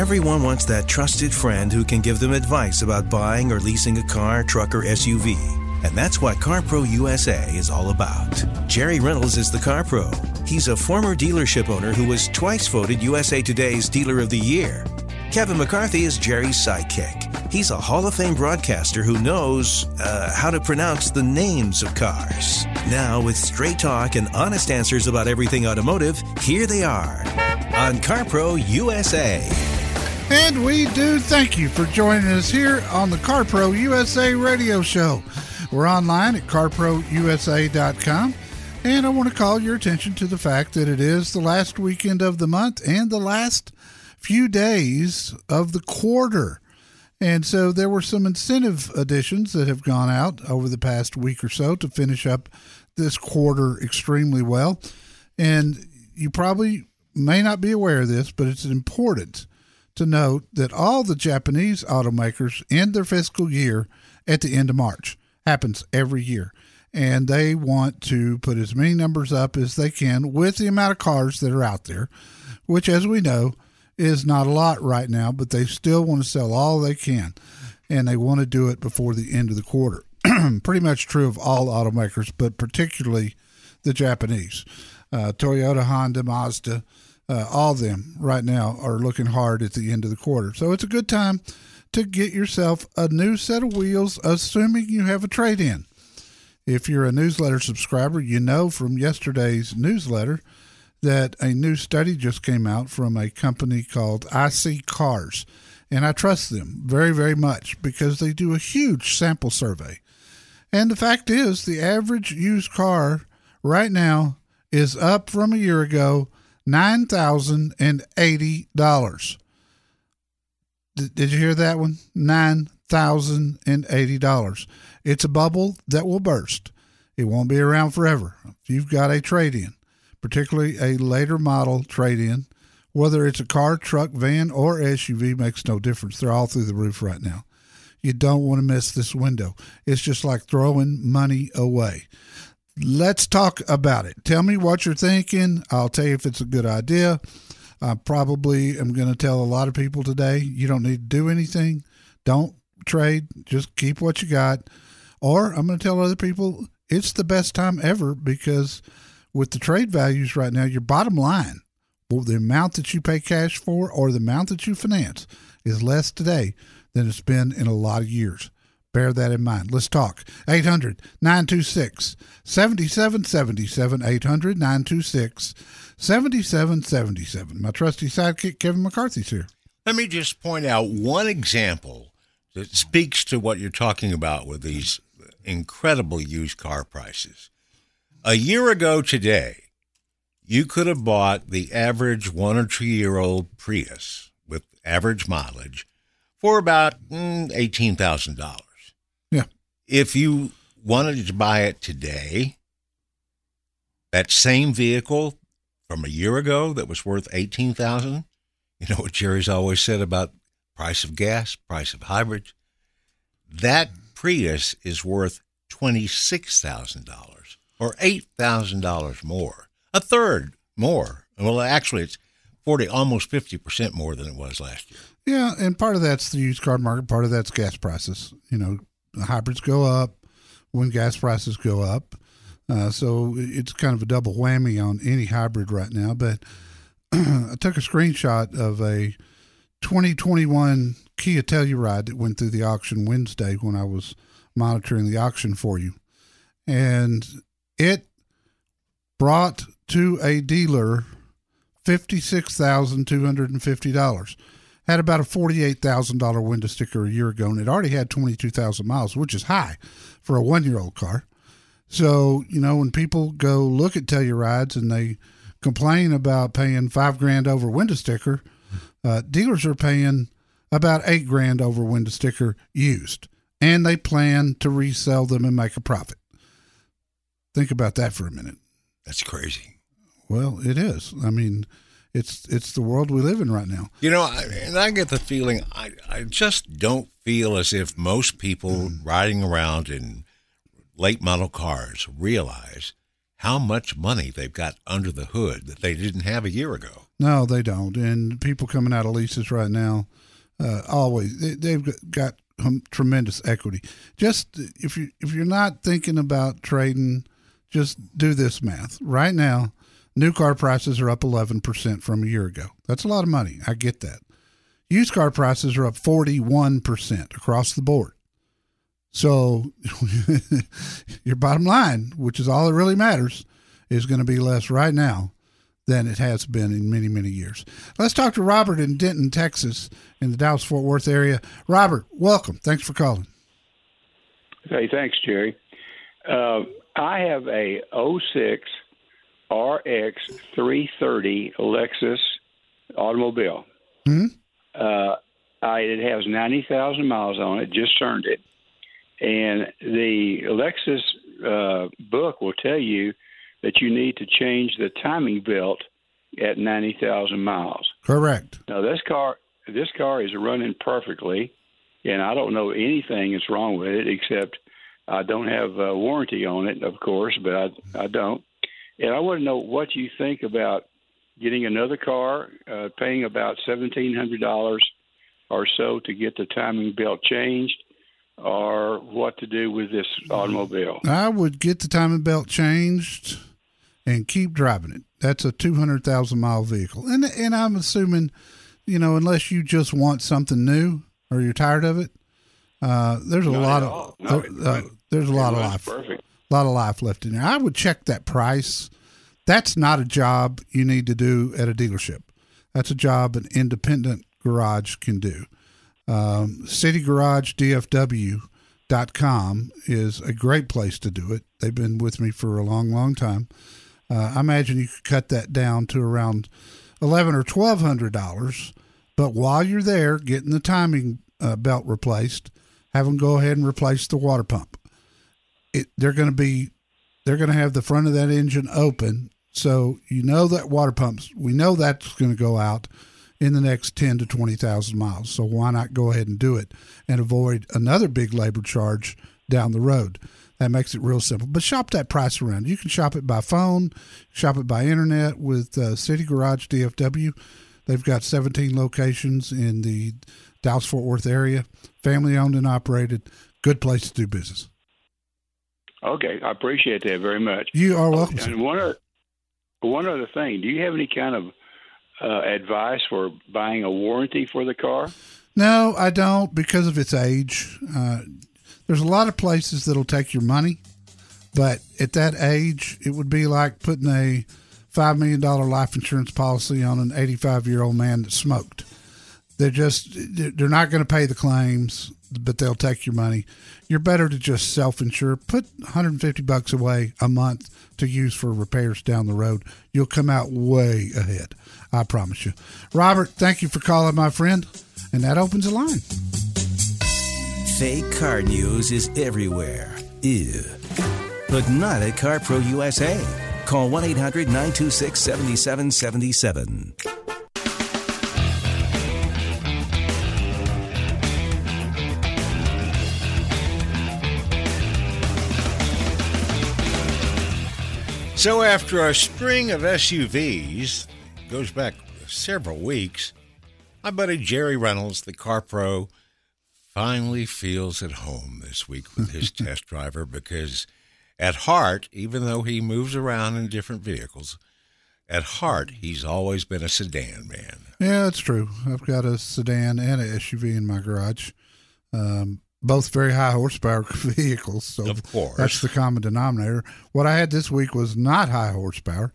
Everyone wants that trusted friend who can give them advice about buying or leasing a car, truck, or SUV. And that's what CarPro USA is all about. Jerry Reynolds is the CarPro. He's a former dealership owner who was twice voted USA Today's Dealer of the Year. Kevin McCarthy is Jerry's sidekick. He's a Hall of Fame broadcaster who knows uh, how to pronounce the names of cars. Now, with straight talk and honest answers about everything automotive, here they are on CarPro USA. And we do thank you for joining us here on the CarPro USA radio show. We're online at carprousa.com. And I want to call your attention to the fact that it is the last weekend of the month and the last few days of the quarter. And so there were some incentive additions that have gone out over the past week or so to finish up this quarter extremely well. And you probably may not be aware of this, but it's important to note that all the Japanese automakers end their fiscal year at the end of March. Happens every year. And they want to put as many numbers up as they can with the amount of cars that are out there, which, as we know, is not a lot right now, but they still want to sell all they can. And they want to do it before the end of the quarter. Pretty much true of all automakers, but particularly the Japanese. Uh, Toyota, Honda, Mazda, uh, all of them right now are looking hard at the end of the quarter. So it's a good time to get yourself a new set of wheels, assuming you have a trade in. If you're a newsletter subscriber, you know from yesterday's newsletter that a new study just came out from a company called iSeeCars. And I trust them very, very much because they do a huge sample survey. And the fact is, the average used car right now is up from a year ago $9,080. D- did you hear that one? $9,080. It's a bubble that will burst. It won't be around forever. If you've got a trade in, particularly a later model trade in, whether it's a car, truck, van, or SUV, makes no difference. They're all through the roof right now. You don't want to miss this window. It's just like throwing money away let's talk about it. Tell me what you're thinking. I'll tell you if it's a good idea. I probably am going to tell a lot of people today you don't need to do anything. Don't trade. Just keep what you got. Or I'm going to tell other people it's the best time ever because with the trade values right now, your bottom line, well, the amount that you pay cash for or the amount that you finance is less today than it's been in a lot of years. Bear that in mind. Let's talk. 800 926 7777. 800 926 7777. My trusty sidekick, Kevin McCarthy's here. Let me just point out one example that speaks to what you're talking about with these incredible used car prices. A year ago today, you could have bought the average one or two year old Prius with average mileage for about mm, $18,000 if you wanted to buy it today, that same vehicle from a year ago that was worth eighteen thousand, you know what Jerry's always said about price of gas, price of hybrids. That Prius is worth twenty six thousand dollars or eight thousand dollars more, a third more. Well, actually, it's forty, almost fifty percent more than it was last year. Yeah, and part of that's the used car market. Part of that's gas prices. You know, hybrids go up when gas prices go up. Uh, so it's kind of a double whammy on any hybrid right now. But I took a screenshot of a 2021 Kia Telluride that went through the auction Wednesday when I was monitoring the auction for you. And it brought to a dealer $56,250. Had about a $48,000 window sticker a year ago, and it already had 22,000 miles, which is high for a one year old car. So, you know, when people go look at Tellurides and they complain about paying five grand over window sticker, uh, dealers are paying about eight grand over window sticker used, and they plan to resell them and make a profit. Think about that for a minute. That's crazy. Well, it is. I mean, it's it's the world we live in right now. You know, I, and I get the feeling I, I just don't feel as if most people Mm. riding around in late model cars realize how much money they've got under the hood that they didn't have a year ago. No, they don't. And people coming out of leases right now, uh, always they, they've got um, tremendous equity. Just if you if you're not thinking about trading, just do this math. Right now, new car prices are up 11 percent from a year ago. That's a lot of money. I get that. Used car prices are up 41 percent across the board. So your bottom line, which is all that really matters, is going to be less right now than it has been in many, many years. Let's talk to Robert in Denton, Texas, in the Dallas Fort Worth area. Robert, welcome. Thanks for calling. Hey, thanks, Jerry. Uh, I have a 06 RX 330 Lexus automobile. Hmm? Uh, I, it has 90,000 miles on it, just turned it. And the Lexus uh, book will tell you that you need to change the timing belt at 90,000 miles. Correct. Now this car this car is running perfectly, and I don't know anything that's wrong with it except I don't have a warranty on it, of course, but I I don't. And I want to know what you think about getting another car, uh, paying about seventeen hundred dollars or so to get the timing belt changed, or what to do with this automobile. I would get the timing belt changed and keep driving it. That's a 200,000 mile vehicle. And and I'm assuming, you know, unless you just want something new or you're tired of it, uh, there's a Not lot of. No, uh, there's a lot of life. Perfect. A lot of life left in there. I would check that price. That's not a job you need to do at a dealership. That's a job an independent garage can do. Um, CityGarageDFW.com is a great place to do it. They've been with me for a long, long time. Uh, I imagine you could cut that down to around eleven or twelve hundred dollars. But while you're there getting the timing uh, belt replaced, have them go ahead and replace the water pump it, they're going to be they're going to have the front of that engine open. So you know that water pumps we know that's going to go out in the next 10 to 20,000 miles. So why not go ahead and do it and avoid another big labor charge down the road? That makes it real simple. But shop that price around. You can shop it by phone shop it by internet with uh, city garage dfw they've got 17 locations in the dallas fort worth area family owned and operated. Good place to do business Okay, I appreciate that very much. You are welcome. And one other, one other thing, do you have any kind of uh, advice for buying a warranty for the car? No, I don't because of its age. Uh, there's a lot of places that'll take your money, but at that age, it would be like putting a five million dollar life insurance policy on an 85 year old man that smoked. They're just they're not going to pay the claims, but they'll take your money. You're better to just self insure. Put 150 bucks away a month to use for repairs down the road. You'll come out way ahead. I promise you. Robert, thank you for calling, my friend. And that opens the line. Fake car news is everywhere. Ew. But not at CarPro USA. Call 1 800 926 7777. So after a string of SUVs, goes back several weeks, my buddy Jerry Reynolds, the car pro, finally feels at home this week with his test driver because at heart, even though he moves around in different vehicles, at heart, he's always been a sedan man. Yeah, that's true. I've got a sedan and an SUV in my garage. Um, both very high horsepower vehicles. So Of course. that's the common denominator. What I had this week was not high horsepower.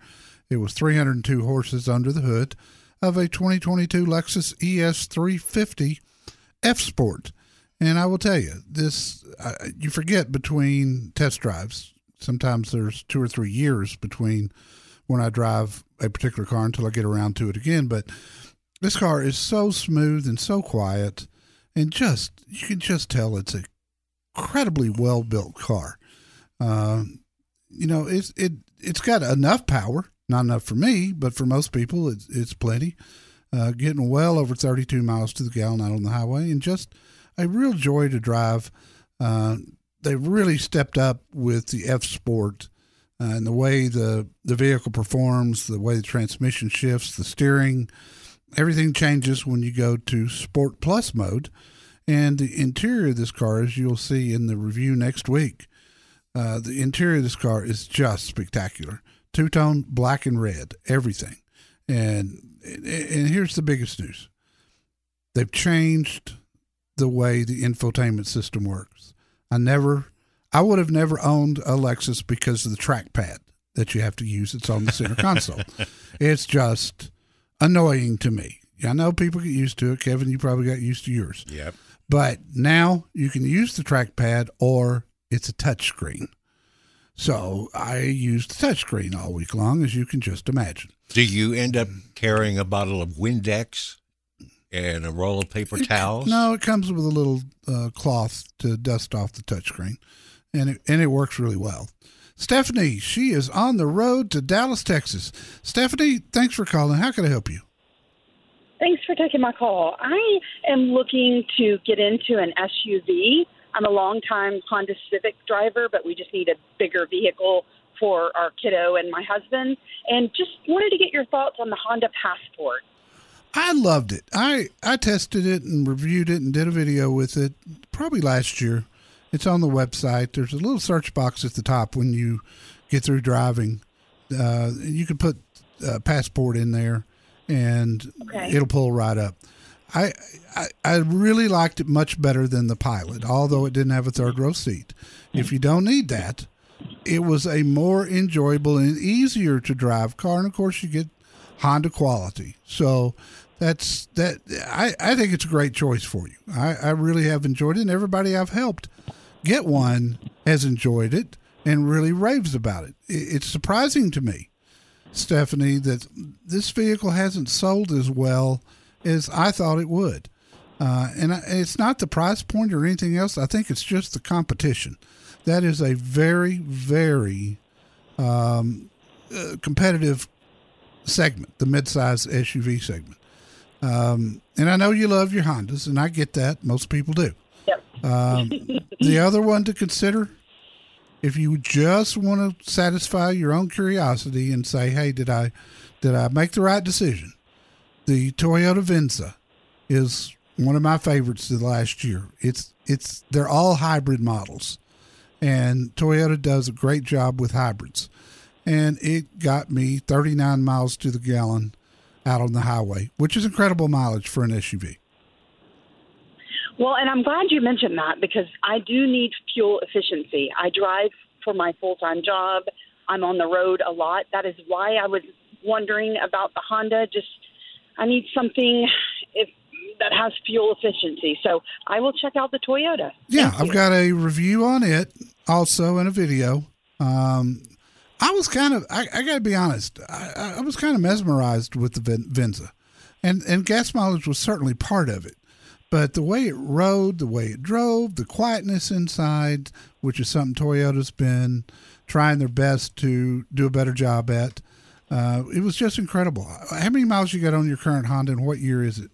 It was 302 horses under the hood of a 2022 Lexus E ES350 F Sport. And I will tell you, this uh, you forget between test drives. Sometimes there's two or three years between when I drive a particular car until I get around to it again. But this car is so smooth and so quiet, and just you can just tell it's a incredibly well built car. Uh, you know, it's it it's got enough power, not enough for me, but for most people, it's it's plenty. Uh, getting well over 32 miles to the gallon out on the highway, and just a real joy to drive. Uh, they really stepped up with the F Sport uh, and the way the the vehicle performs, the way the transmission shifts, the steering, everything changes when you go to Sport Plus mode. And the interior of this car, as you'll see in the review next week, uh, the interior of this car is just spectacular. Two tone, black and red, everything. And and here's the biggest news: they've changed the way the infotainment system works. I never, I would have never owned a Lexus because of the trackpad that you have to use. It's on the center console. It's just annoying to me. I know people get used to it. Kevin, you probably got used to yours. Yep. But now you can use the trackpad or it's a touchscreen. So I used the touchscreen all week long, as you can just imagine. Do you end up carrying a bottle of Windex and a roll of paper towels? No, it comes with a little uh, cloth to dust off the touchscreen, and it, and it works really well. Stephanie, she is on the road to Dallas, Texas. Stephanie, thanks for calling. How can I help you? Thanks for taking my call. I am looking to get into an SUV. I'm a longtime Honda Civic driver, but we just need a bigger vehicle for our kiddo and my husband. And just wanted to get your thoughts on the Honda Passport. I loved it. I I tested it and reviewed it and did a video with it probably last year. It's on the website. There's a little search box at the top when you get through driving. Uh, you can put uh, passport in there, and Okay. it'll pull right up. I, I I really liked it much better than the Pilot, although it didn't have a third row seat. If you don't need that, it was a more enjoyable and easier to drive car, and of course you get Honda quality. So that's that. I I think it's a great choice for you. I I really have enjoyed it, and everybody I've helped get one has enjoyed it and really raves about it. It- It's surprising to me, Stephanie, that this vehicle hasn't sold as well as I thought it would. Uh, and I, it's not the price point or anything else. I think it's just the competition. That is a very, very um, uh, competitive segment, the midsize SUV segment. Um, and I know you love your Hondas, and I get that. Most people do. Yep. Um, the other one to consider, if you just want to satisfy your own curiosity and say, "Hey, did I did I make the right decision?" The Toyota Venza is one of my favorites of the last year. It's it's they're all hybrid models, and Toyota does a great job with hybrids. And it got me 39 miles to the gallon out on the highway, which is incredible mileage for an SUV. Well, and I'm glad you mentioned that because I do need fuel efficiency. I drive for my full time job. I'm on the road a lot. That is why I was wondering about the Honda. Just I need something if that has fuel efficiency. So I will check out the Toyota. Yeah, I've got a review on it also in a video. Um, I was kind of, I, I got to be honest, I, I was kind of mesmerized with the Ven- Venza, and and gas mileage was certainly part of it. But the way it rode, the way it drove, the quietness inside, which is something Toyota's been trying their best to do a better job at, uh, it was just incredible. How many miles you got on your current Honda, and what year is it?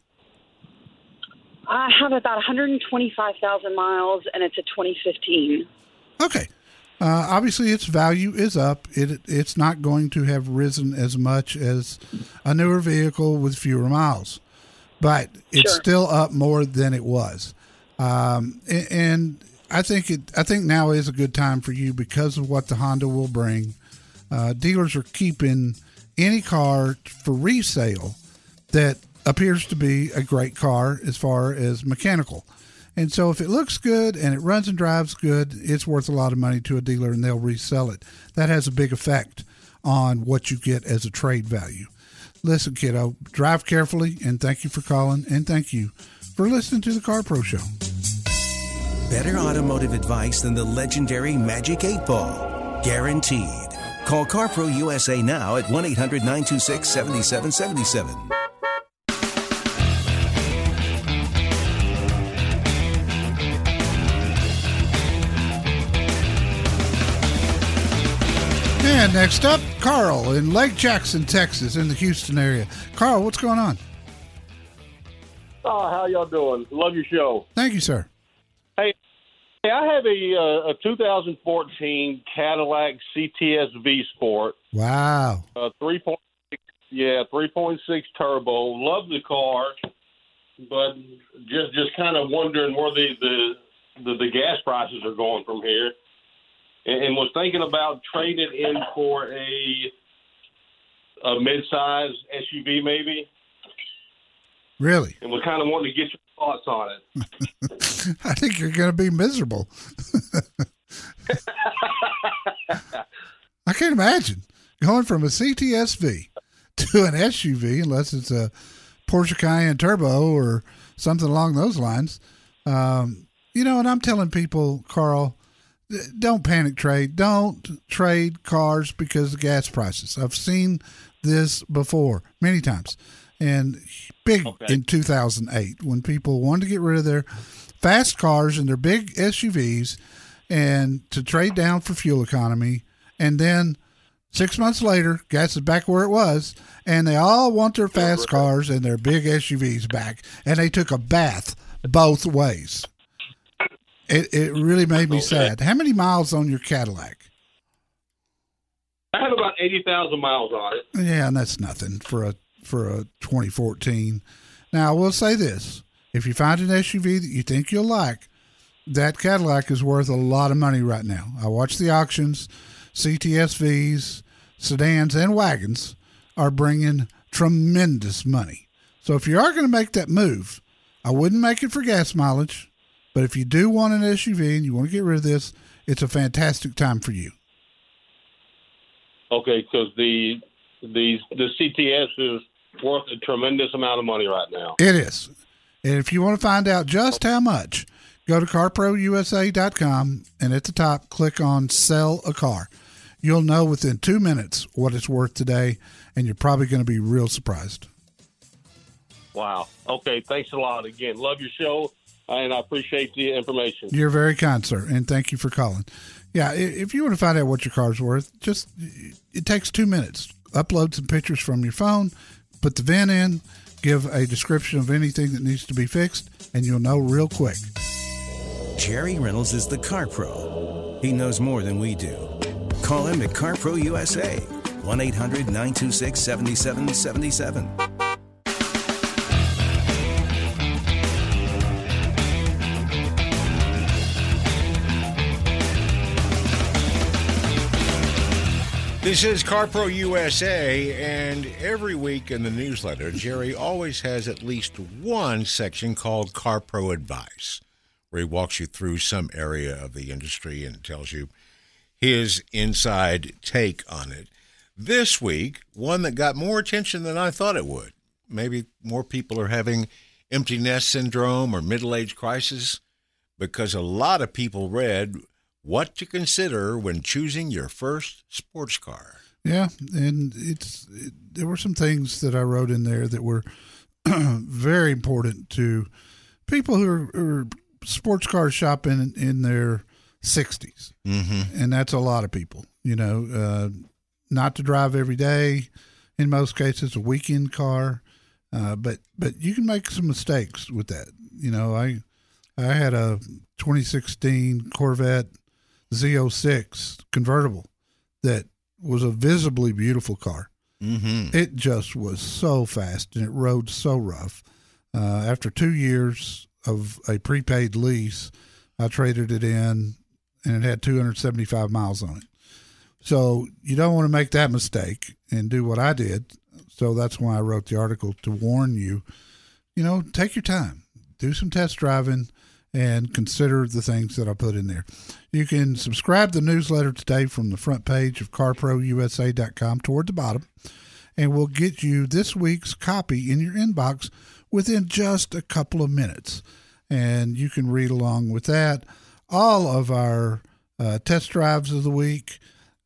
I have about 125,000 miles, and it's a 2015. Okay. Uh, obviously, its value is up. It it's not going to have risen as much as a newer vehicle with fewer miles, but it's Sure. still up more than it was. Um, a- and I think it. I think now is a good time for you because of what the Honda will bring. Uh, dealers are keeping any car for resale that appears to be a great car as far as mechanical. And so if it looks good and it runs and drives good, it's worth a lot of money to a dealer and they'll resell it. That has a big effect on what you get as a trade value. Listen, kiddo, drive carefully and thank you for calling and thank you for listening to the Car Pro Show. Better automotive advice than the legendary Magic 8 Ball. Guaranteed. Call CarPro USA now at 1 800 926 7777. And next up, Carl in Lake Jackson, Texas, in the Houston area. Carl, what's going on? Oh, how y'all doing? Love your show. Thank you, sir. Hey, hey I have a uh, a 2014 Cadillac CTS V Sport. Wow. Uh, 3.6, yeah, 3.6 turbo. Love the car, but just just kind of wondering where the, the the the gas prices are going from here, and, and was thinking about trading in for a a mid-size SUV maybe. Really? And was kind of wanting to get your thoughts on it. I think you're going to be miserable. I can't imagine going from a CTSV to an SUV, unless it's a Porsche Cayenne Turbo or something along those lines. Um, you know, and I'm telling people, Carl, don't panic trade. Don't trade cars because of gas prices. I've seen this before many times and big Okay. in 2008 when people wanted to get rid of their fast cars and their big SUVs and to trade down for fuel economy. And then six months later, gas is back where it was, and they all want their fast cars and their big SUVs back. And they took a bath both ways. It, it really made me sad. How many miles on your Cadillac? I have about 80,000 miles on it. Yeah, and that's nothing for a for a 2014. Now, I will say this: if you find an SUV that you think you'll like, that Cadillac is worth a lot of money right now. I watch the auctions, CTSVs, sedans, and wagons are bringing tremendous money. So if you are going to make that move, I wouldn't make it for gas mileage, but if you do want an SUV and you want to get rid of this, it's a fantastic time for you. Okay, because the the the CTS is worth a tremendous amount of money right now. It is. And if you want to find out just how much, go to carprousa.com and at the top, click on sell a car. You'll know within two minutes what it's worth today, and you're probably going to be real surprised. Wow. Okay, thanks a lot again. Love your show, and I appreciate the information. You're very kind, sir, and thank you for calling. Yeah, if you want to find out what your car's worth, just it takes two minutes. Upload some pictures from your phone, put the VIN in, give a description of anything that needs to be fixed, and you'll know real quick. Jerry Reynolds is the car pro. He knows more than we do. Call him at CarPro USA, 1 800 926 7777. This is CarPro USA, and every week in the newsletter, Jerry always has at least one section called CarPro Advice, where he walks you through some area of the industry and tells you his inside take on it. This week, one that got more attention than I thought it would. Maybe more people are having empty nest syndrome or middle age crisis because a lot of people read what to consider when choosing your first sports car. Yeah, and it's it, there were some things that I wrote in there that were very important to people who are, are sports car shopping in their 60s. Mm-hmm. And that's a lot of people, you know, uh, not to drive every day. In most cases, a weekend car, uh, but but you can make some mistakes with that. You know, I I had a 2016 Corvette Z06 convertible that was a visibly beautiful car. Mm-hmm. It just was so fast and it rode so rough. Uh, after two years of a prepaid lease, I traded it in and it had 275 miles on it. So you don't want to make that mistake and do what I did. So that's why I wrote the article to warn you. You know, take your time, do some test driving, and consider the things that I put in there. You can subscribe to the newsletter today from the front page of carprousa.com toward the bottom, and we'll get you this week's copy in your inbox within just a couple of minutes. And you can read along with that. All of our uh, test drives of the week.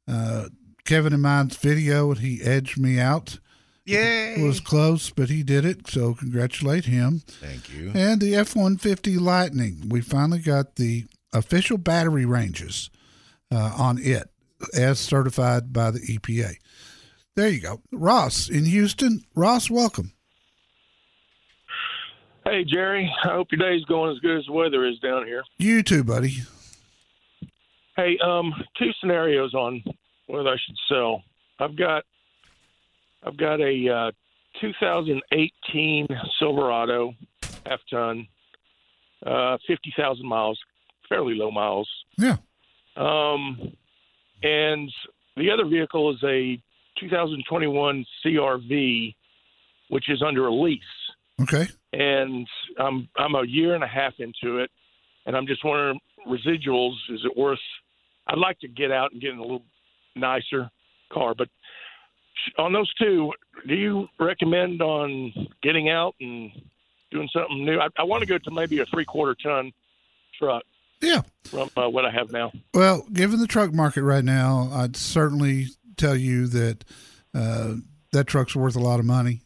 Uh, Kevin and mine's video, and he edged me out. Yay! It was close, but he did it. So congratulate him. Thank you. And the F 150 Lightning. We finally got the official battery ranges uh, on it as certified by the EPA. There you go. Ross in Houston. Ross, welcome. Hey, Jerry. I hope your day's going as good as the weather is down here. You too, buddy. Hey, um, two scenarios on whether I should sell. I've got I've got a uh, 2018 Silverado half ton, uh, 50,000 miles, fairly low miles. Yeah. Um, and the other vehicle is a 2021 CRV, which is under a lease. Okay. And I'm I'm a year and a half into it, and I'm just wondering residuals. Is it worth? I'd like to get out and get in a little nicer car, but on those two, do you recommend on getting out and doing something new? I, I want to go to maybe a three quarter ton truck. Yeah. From uh, what I have now. Well, given the truck market right now, I'd certainly tell you that uh, that truck's worth a lot of money.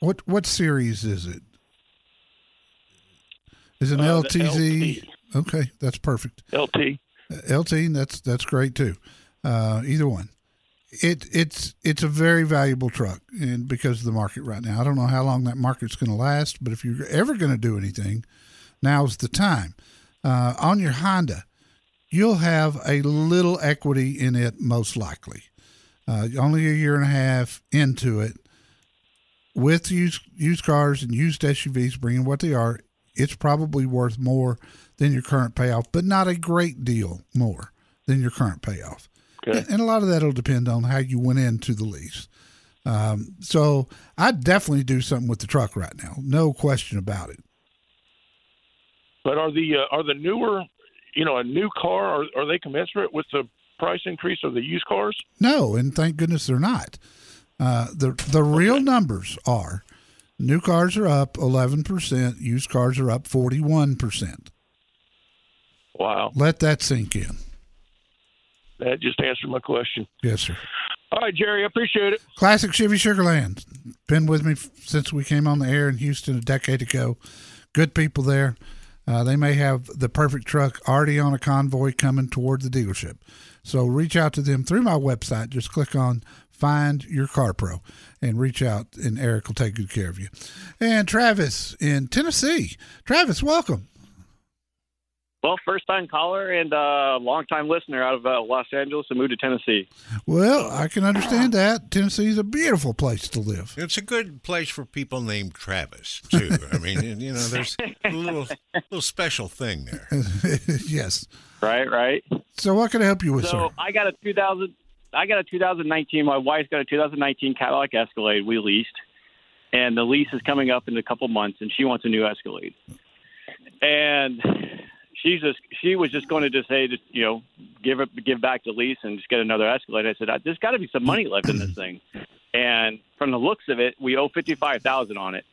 What what series is it? Is it an Uh, LTZ? Okay, that's perfect. LT. Uh, LT, that's that's great too. Uh, either one. It it's it's a very valuable truck, and because of the market right now, I don't know how long that market's going to last. But if you're ever going to do anything, now's the time. Uh, on your Honda, you'll have a little equity in it, most likely. Uh, only a year and a half into it, with used used cars and used SUVs bringing what they are, it's probably worth more than your current payoff, but not a great deal more than your current payoff. Okay. And, and a lot of that will depend on how you went into the lease. Um, so I'd definitely do something with the truck right now, no question about it. But are the uh, are the newer, you know, a new car are are they commensurate with the price increase of the used cars? No, and thank goodness they're not. Uh, the the real numbers are new cars are up 11%, used cars are up 41%. Wow, Let that sink in. That just answered my question. Yes, sir. All right, Jerry, I appreciate it. Classic Chevy Sugarland. Been with me since we came on the air in Houston a decade ago. Good people there. Uh, they may have the perfect truck already on a convoy coming toward the dealership. So reach out to them through my website. Just click on Find Your Car Pro and reach out, and Eric will take good care of you. And Travis in Tennessee. Travis, welcome. Well, first time caller and uh, long time listener out of uh, Los Angeles and moved to Tennessee. Well, I can understand that. Tennessee's a beautiful place to live. It's a good place for people named Travis too. I mean, you know, there's a little little special thing there. yes. Right, right. So what can I help you with, so sir? I got a 2000. I got a 2019. My wife's got a 2019 Cadillac Escalade we leased, and the lease is coming up in a couple months, and she wants a new Escalade. And she's just she was just going to just say, just, you know, give it give back the lease and just get another Escalade. I said, there's got to be some money left in this thing. And from the looks of it, we owe fifty five thousand on it.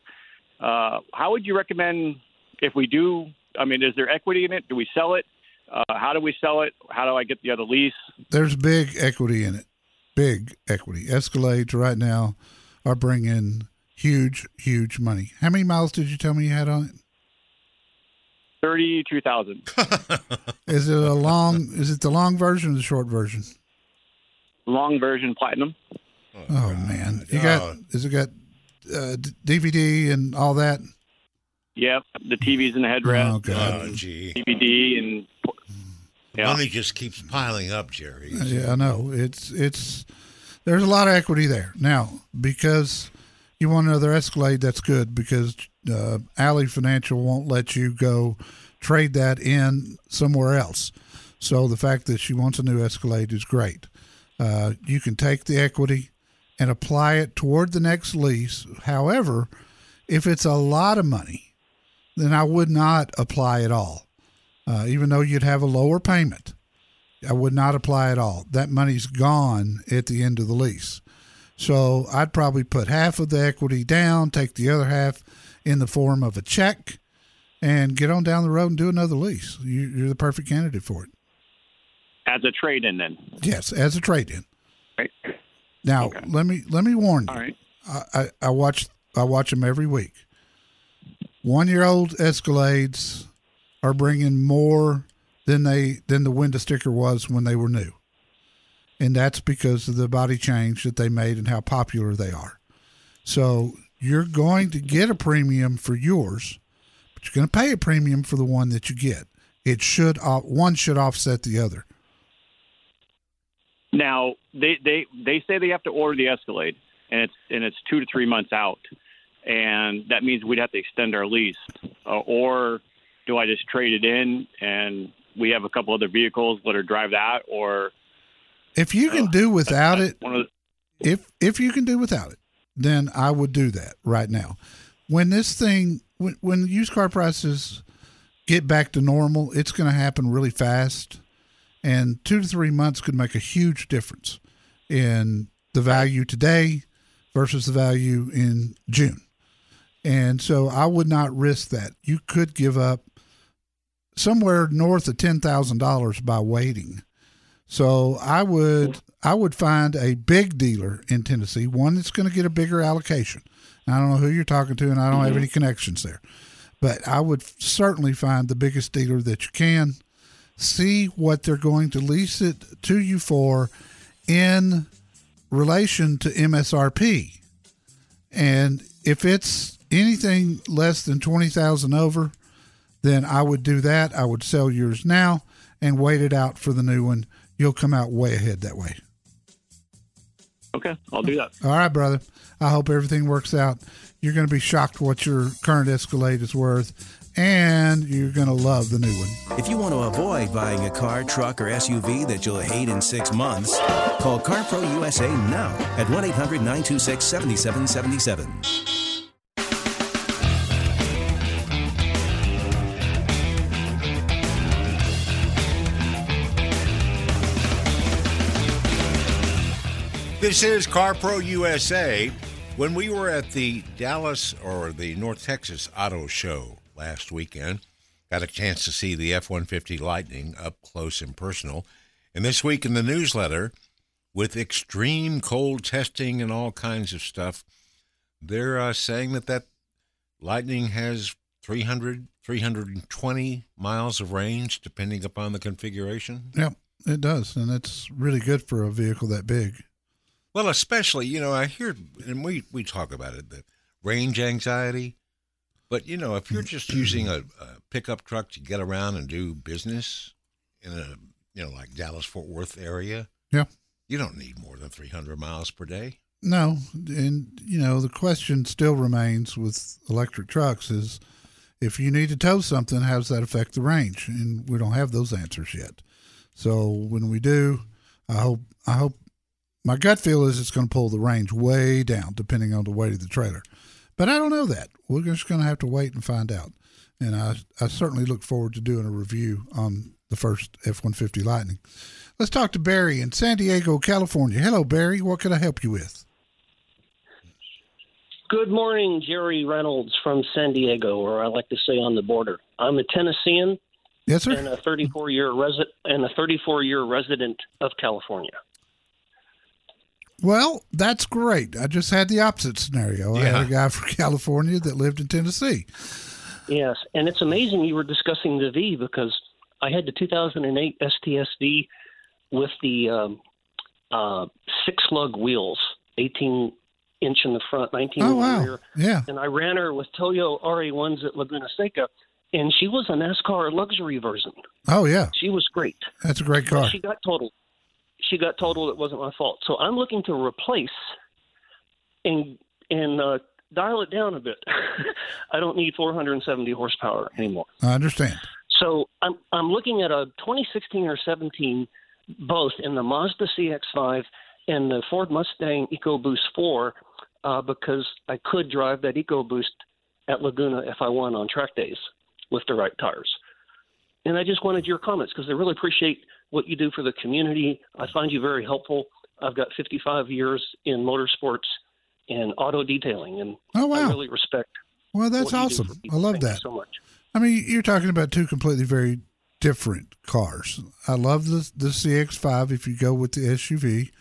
Uh, how would you recommend if we do? I mean, is there equity in it? Do we sell it? Uh, how do we sell it? How do I get the other lease? There's big equity in it. Big equity. Escalades right now are bringing huge, huge money. How many miles did you tell me you had on it? Thirty-two thousand. Is it a long? is it the long version or the short version? Long version platinum. Oh, man, you got? Is it got uh, d- DVD and all that? Yep, the TV's in the headrest. Oh God. Oh, gee. DVD and yeah. Money just keeps piling up, Jerry. Yeah, I know. It's it's there's a lot of equity there now because you want another Escalade. That's good because uh, Ally Financial won't let you go trade that in somewhere else. So the fact that she wants a new Escalade is great. Uh, you can take the equity and apply it toward the next lease. However, if it's a lot of money, then I would not apply it all. Uh, even though you'd have a lower payment, I would not apply it all. That money's gone at the end of the lease. So I'd probably put half of the equity down, take the other half in the form of a check, and get on down the road and do another lease. You, you're the perfect candidate for it. As a trade in, then. Yes, as a trade in. Right. Now let me let me warn you. All right. I, I, I watch I watch them every week. One year old Escalades are bringing more than they than the window sticker was when they were new, and that's because of the body change that they made and how popular they are. So you're going to get a premium for yours, but you're going to pay a premium for the one that you get. It should one should offset the other. Now they they they say they have to order the Escalade, and it's and it's two to three months out, and that means we'd have to extend our lease, uh, or do I just trade it in and we have a couple other vehicles, let her drive that, or If you can do without it, one of the, if if you can do without it, then I would do that right now. When this thing, when when used car prices get back to normal, it's going to happen really fast, and two to three months could make a huge difference in the value today versus the value in June. And so I would not risk that. You could give up somewhere north of ten thousand dollars by waiting. So I would I would find a big dealer in Tennessee, one that's going to get a bigger allocation. I don't know who you're talking to, and I don't have any mm-hmm. connections there, but I would certainly find the biggest dealer that you can. See what they're going to lease it to you for in relation to MSRP, and if it's anything less than twenty thousand over, then I would do that. I would sell yours now and wait it out for the new one. You'll come out way ahead that way. Okay, I'll do that. All right, brother. I hope everything works out. You're going to be shocked what your current Escalade is worth, and you're going to love the new one. If you want to avoid buying a car, truck, or SUV that you'll hate in six months, call CarPro USA now at 1 800 926 7777. This is CarPro USA. When we were at the Dallas or the North Texas Auto Show last weekend, got a chance to see the F 150 Lightning up close and personal. And this week in the newsletter, with extreme cold testing and all kinds of stuff, they're uh, saying that that Lightning has 300, 320 miles of range, depending upon the configuration. Yep, it does, and it's really good for a vehicle that big. Well, especially, you know, I hear, and we, we talk about it, the range anxiety. But, you know, if you're just using a, a pickup truck to get around and do business in a, you know, like Dallas Fort Worth area, Yeah. you don't need more than 300 miles per day. No, and you know the question still remains with electric trucks is if you need to tow something, how does that affect the range? And we don't have those answers yet. So when we do, I hope I hope my gut feel is it's going to pull the range way down depending on the weight of the trailer. But I don't know that. We're just going to have to wait and find out. And I I certainly look forward to doing a review on the first F one fifty Lightning. Let's talk to Barry in San Diego, California. Hello, Barry. What can I help you with? Good morning, Jerry Reynolds from San Diego, or I like to say on the border. I'm a Tennessean Yes, sir. and a 34 year resident and a 34 year resident of California. Well, that's great. I just had the opposite scenario. I had a guy from California that lived in Tennessee. Yes, and it's amazing you were discussing the V because I had the 2008 STSV with the um, uh, six lug wheels, 18 inch in the front, 19 Oh, in the wow. rear. Yeah. And I ran her with Toyo RA1s at Laguna Seca, and she was a NASCAR luxury version. Oh, yeah. She was great. That's a great But car. She got totaled. She got totaled. It wasn't my fault. So I'm looking to replace and and uh, dial it down a bit. I don't need 470 horsepower anymore. I understand. So I'm I'm looking at a 2016 or 17 both in the Mazda CX-5 and the Ford Mustang EcoBoost 4 uh, because I could drive that EcoBoost at Laguna if I won on track days with the right tires. And I just wanted your comments because I really appreciate what you do for the community. I find you very helpful. I've got 55 years in motorsports and auto detailing, and oh, wow. I really respect. Well, that's awesome. I love Thank that. You so much. I mean, you're talking about two completely very different cars. I love the the CX5 if you go with the SUV,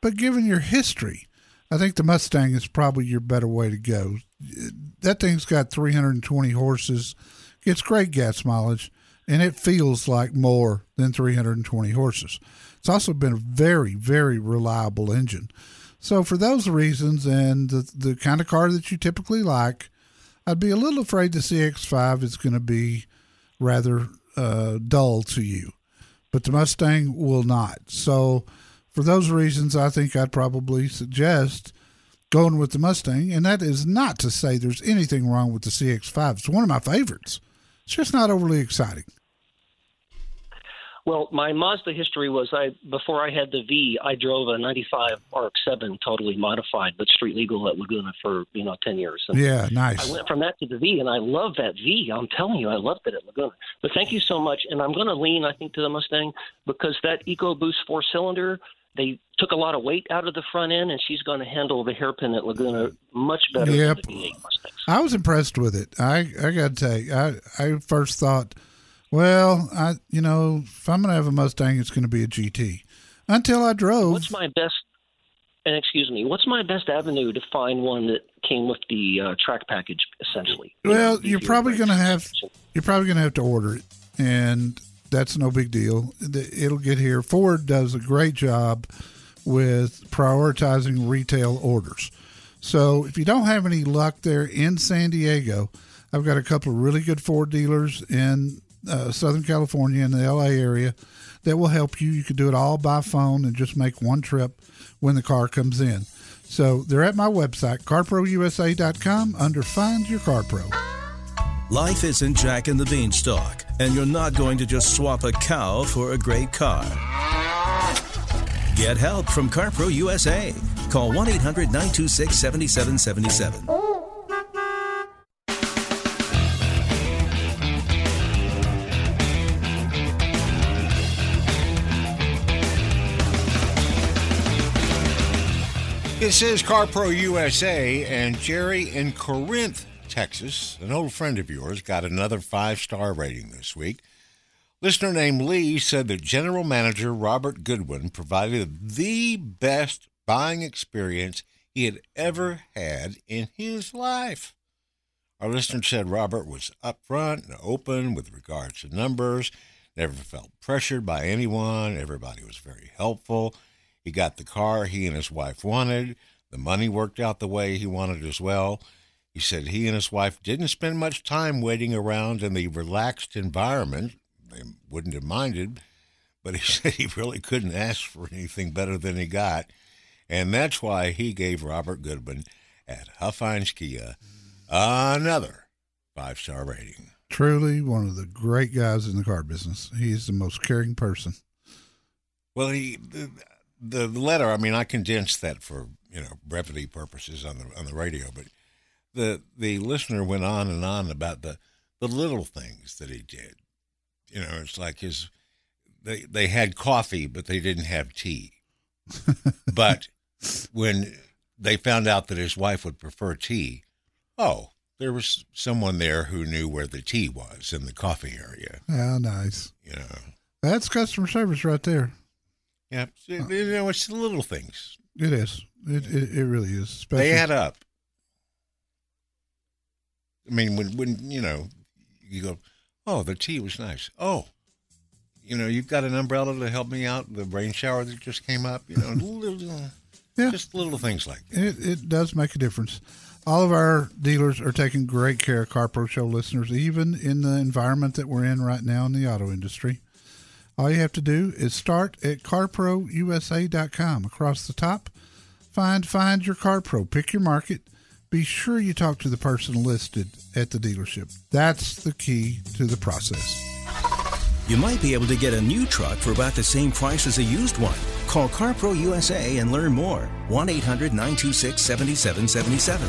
but given your history, I think the Mustang is probably your better way to go. That thing's got 320 horses, gets great gas mileage, and it feels like more than 320 horses. It's also been a very, very reliable engine. So for those reasons and the the kind of car that you typically like, I'd be a little afraid the CX5 is going to be rather uh, dull to you, but the Mustang will not. So for those reasons, I think I'd probably suggest going with the Mustang. And that is not to say there's anything wrong with the CX5. It's one of my favorites. It's just not overly exciting. Well, my Mazda history was I before I had the V, I drove a '95 RX-7 totally modified, but street legal at Laguna for you know 10 years. And Yeah, nice. I went from that to the V, and I love that V. I'm telling you, I loved it at Laguna. But thank you so much, and I'm going to lean, I think, to the Mustang because that EcoBoost four cylinder. They took a lot of weight out of the front end, and she's going to handle the hairpin at Laguna much better Yep. than the I was impressed with it. I I got to tell you, I I first thought, well, I you know, if I'm gonna have a Mustang, it's gonna be a GT. Until I drove. What's my best? And excuse me, what's my best avenue to find one that came with the uh, track package, essentially? You Well, you're probably going to have you're probably going to have to order it, and that's no big deal. It'll get here. Ford does a great job with prioritizing retail orders. So if you don't have any luck there in San Diego, I've got a couple of really good Ford dealers in uh, Southern California in the LA area that will help you. You can do it all by phone and just make one trip when the car comes in. So they're at my website, carprousa.com, under Find Your Car Pro. Life isn't Jack and the Beanstalk, and you're not going to just swap a cow for a great car. Get help from CarPro USA. Call 1 800 926 7777. This is CarPro USA, and Jerry in Corinth, Texas, an old friend of yours, got another five star rating this week. Listener named Lee said that General Manager Robert Goodwin provided the best buying experience he had ever had in his life. Our listener said Robert was upfront and open with regards to numbers, never felt pressured by anyone, everybody was very helpful. He got the car he and his wife wanted. The money worked out the way he wanted as well. He said he and his wife didn't spend much time waiting around in the relaxed environment. They wouldn't have minded, but he said he really couldn't ask for anything better than he got. And that's why he gave Robert Goodman at Huffines Kia another five star rating. Truly one of the great guys in the car business. He's the most caring person. Well, he the, the letter. I mean, I condensed that for you know brevity purposes on the on the radio, but the the listener went on and on about the the little things that he did. You know, it's like his they they had coffee, but they didn't have tea. but when they found out that his wife would prefer tea, oh, there was someone there who knew where the tea was in the coffee area. How nice. You know. That's customer service right there. Yeah, uh, you know, it's the little things. It is. It it, it really is. Especially, They add up. I mean, when when you know, you go, oh, the tea was nice. Oh, you know, you've got an umbrella to help me out. The rain shower that just came up. You know, little, uh, Yeah. just little things like that. It, it does make a difference. All of our dealers are taking great care of Car Pro Show listeners, even in the environment that we're in right now in the auto industry. All you have to do is start at carprousa.com. Across the top, find find your Car Pro, pick your market. Be sure you talk to the person listed at the dealership. That's the key to the process. you might be able to get a new truck for about the same price as a used one. Call CarPro USA and learn more. 1 800 926 7777.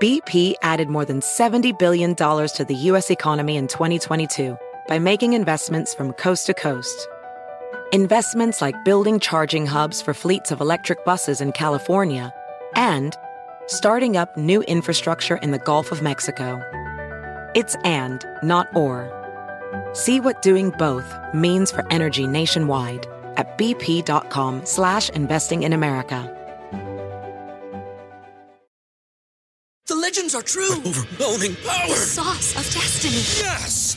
BP added more than $70 billion to the U.S. economy in 2022 by making investments from coast to coast. Investments like building charging hubs for fleets of electric buses in California and starting up new infrastructure in the Gulf of Mexico. It's and, not or. See what doing both means for energy nationwide at bp.com slash investing in America. The legends are true. Overwhelming power! The sauce of destiny. Yes!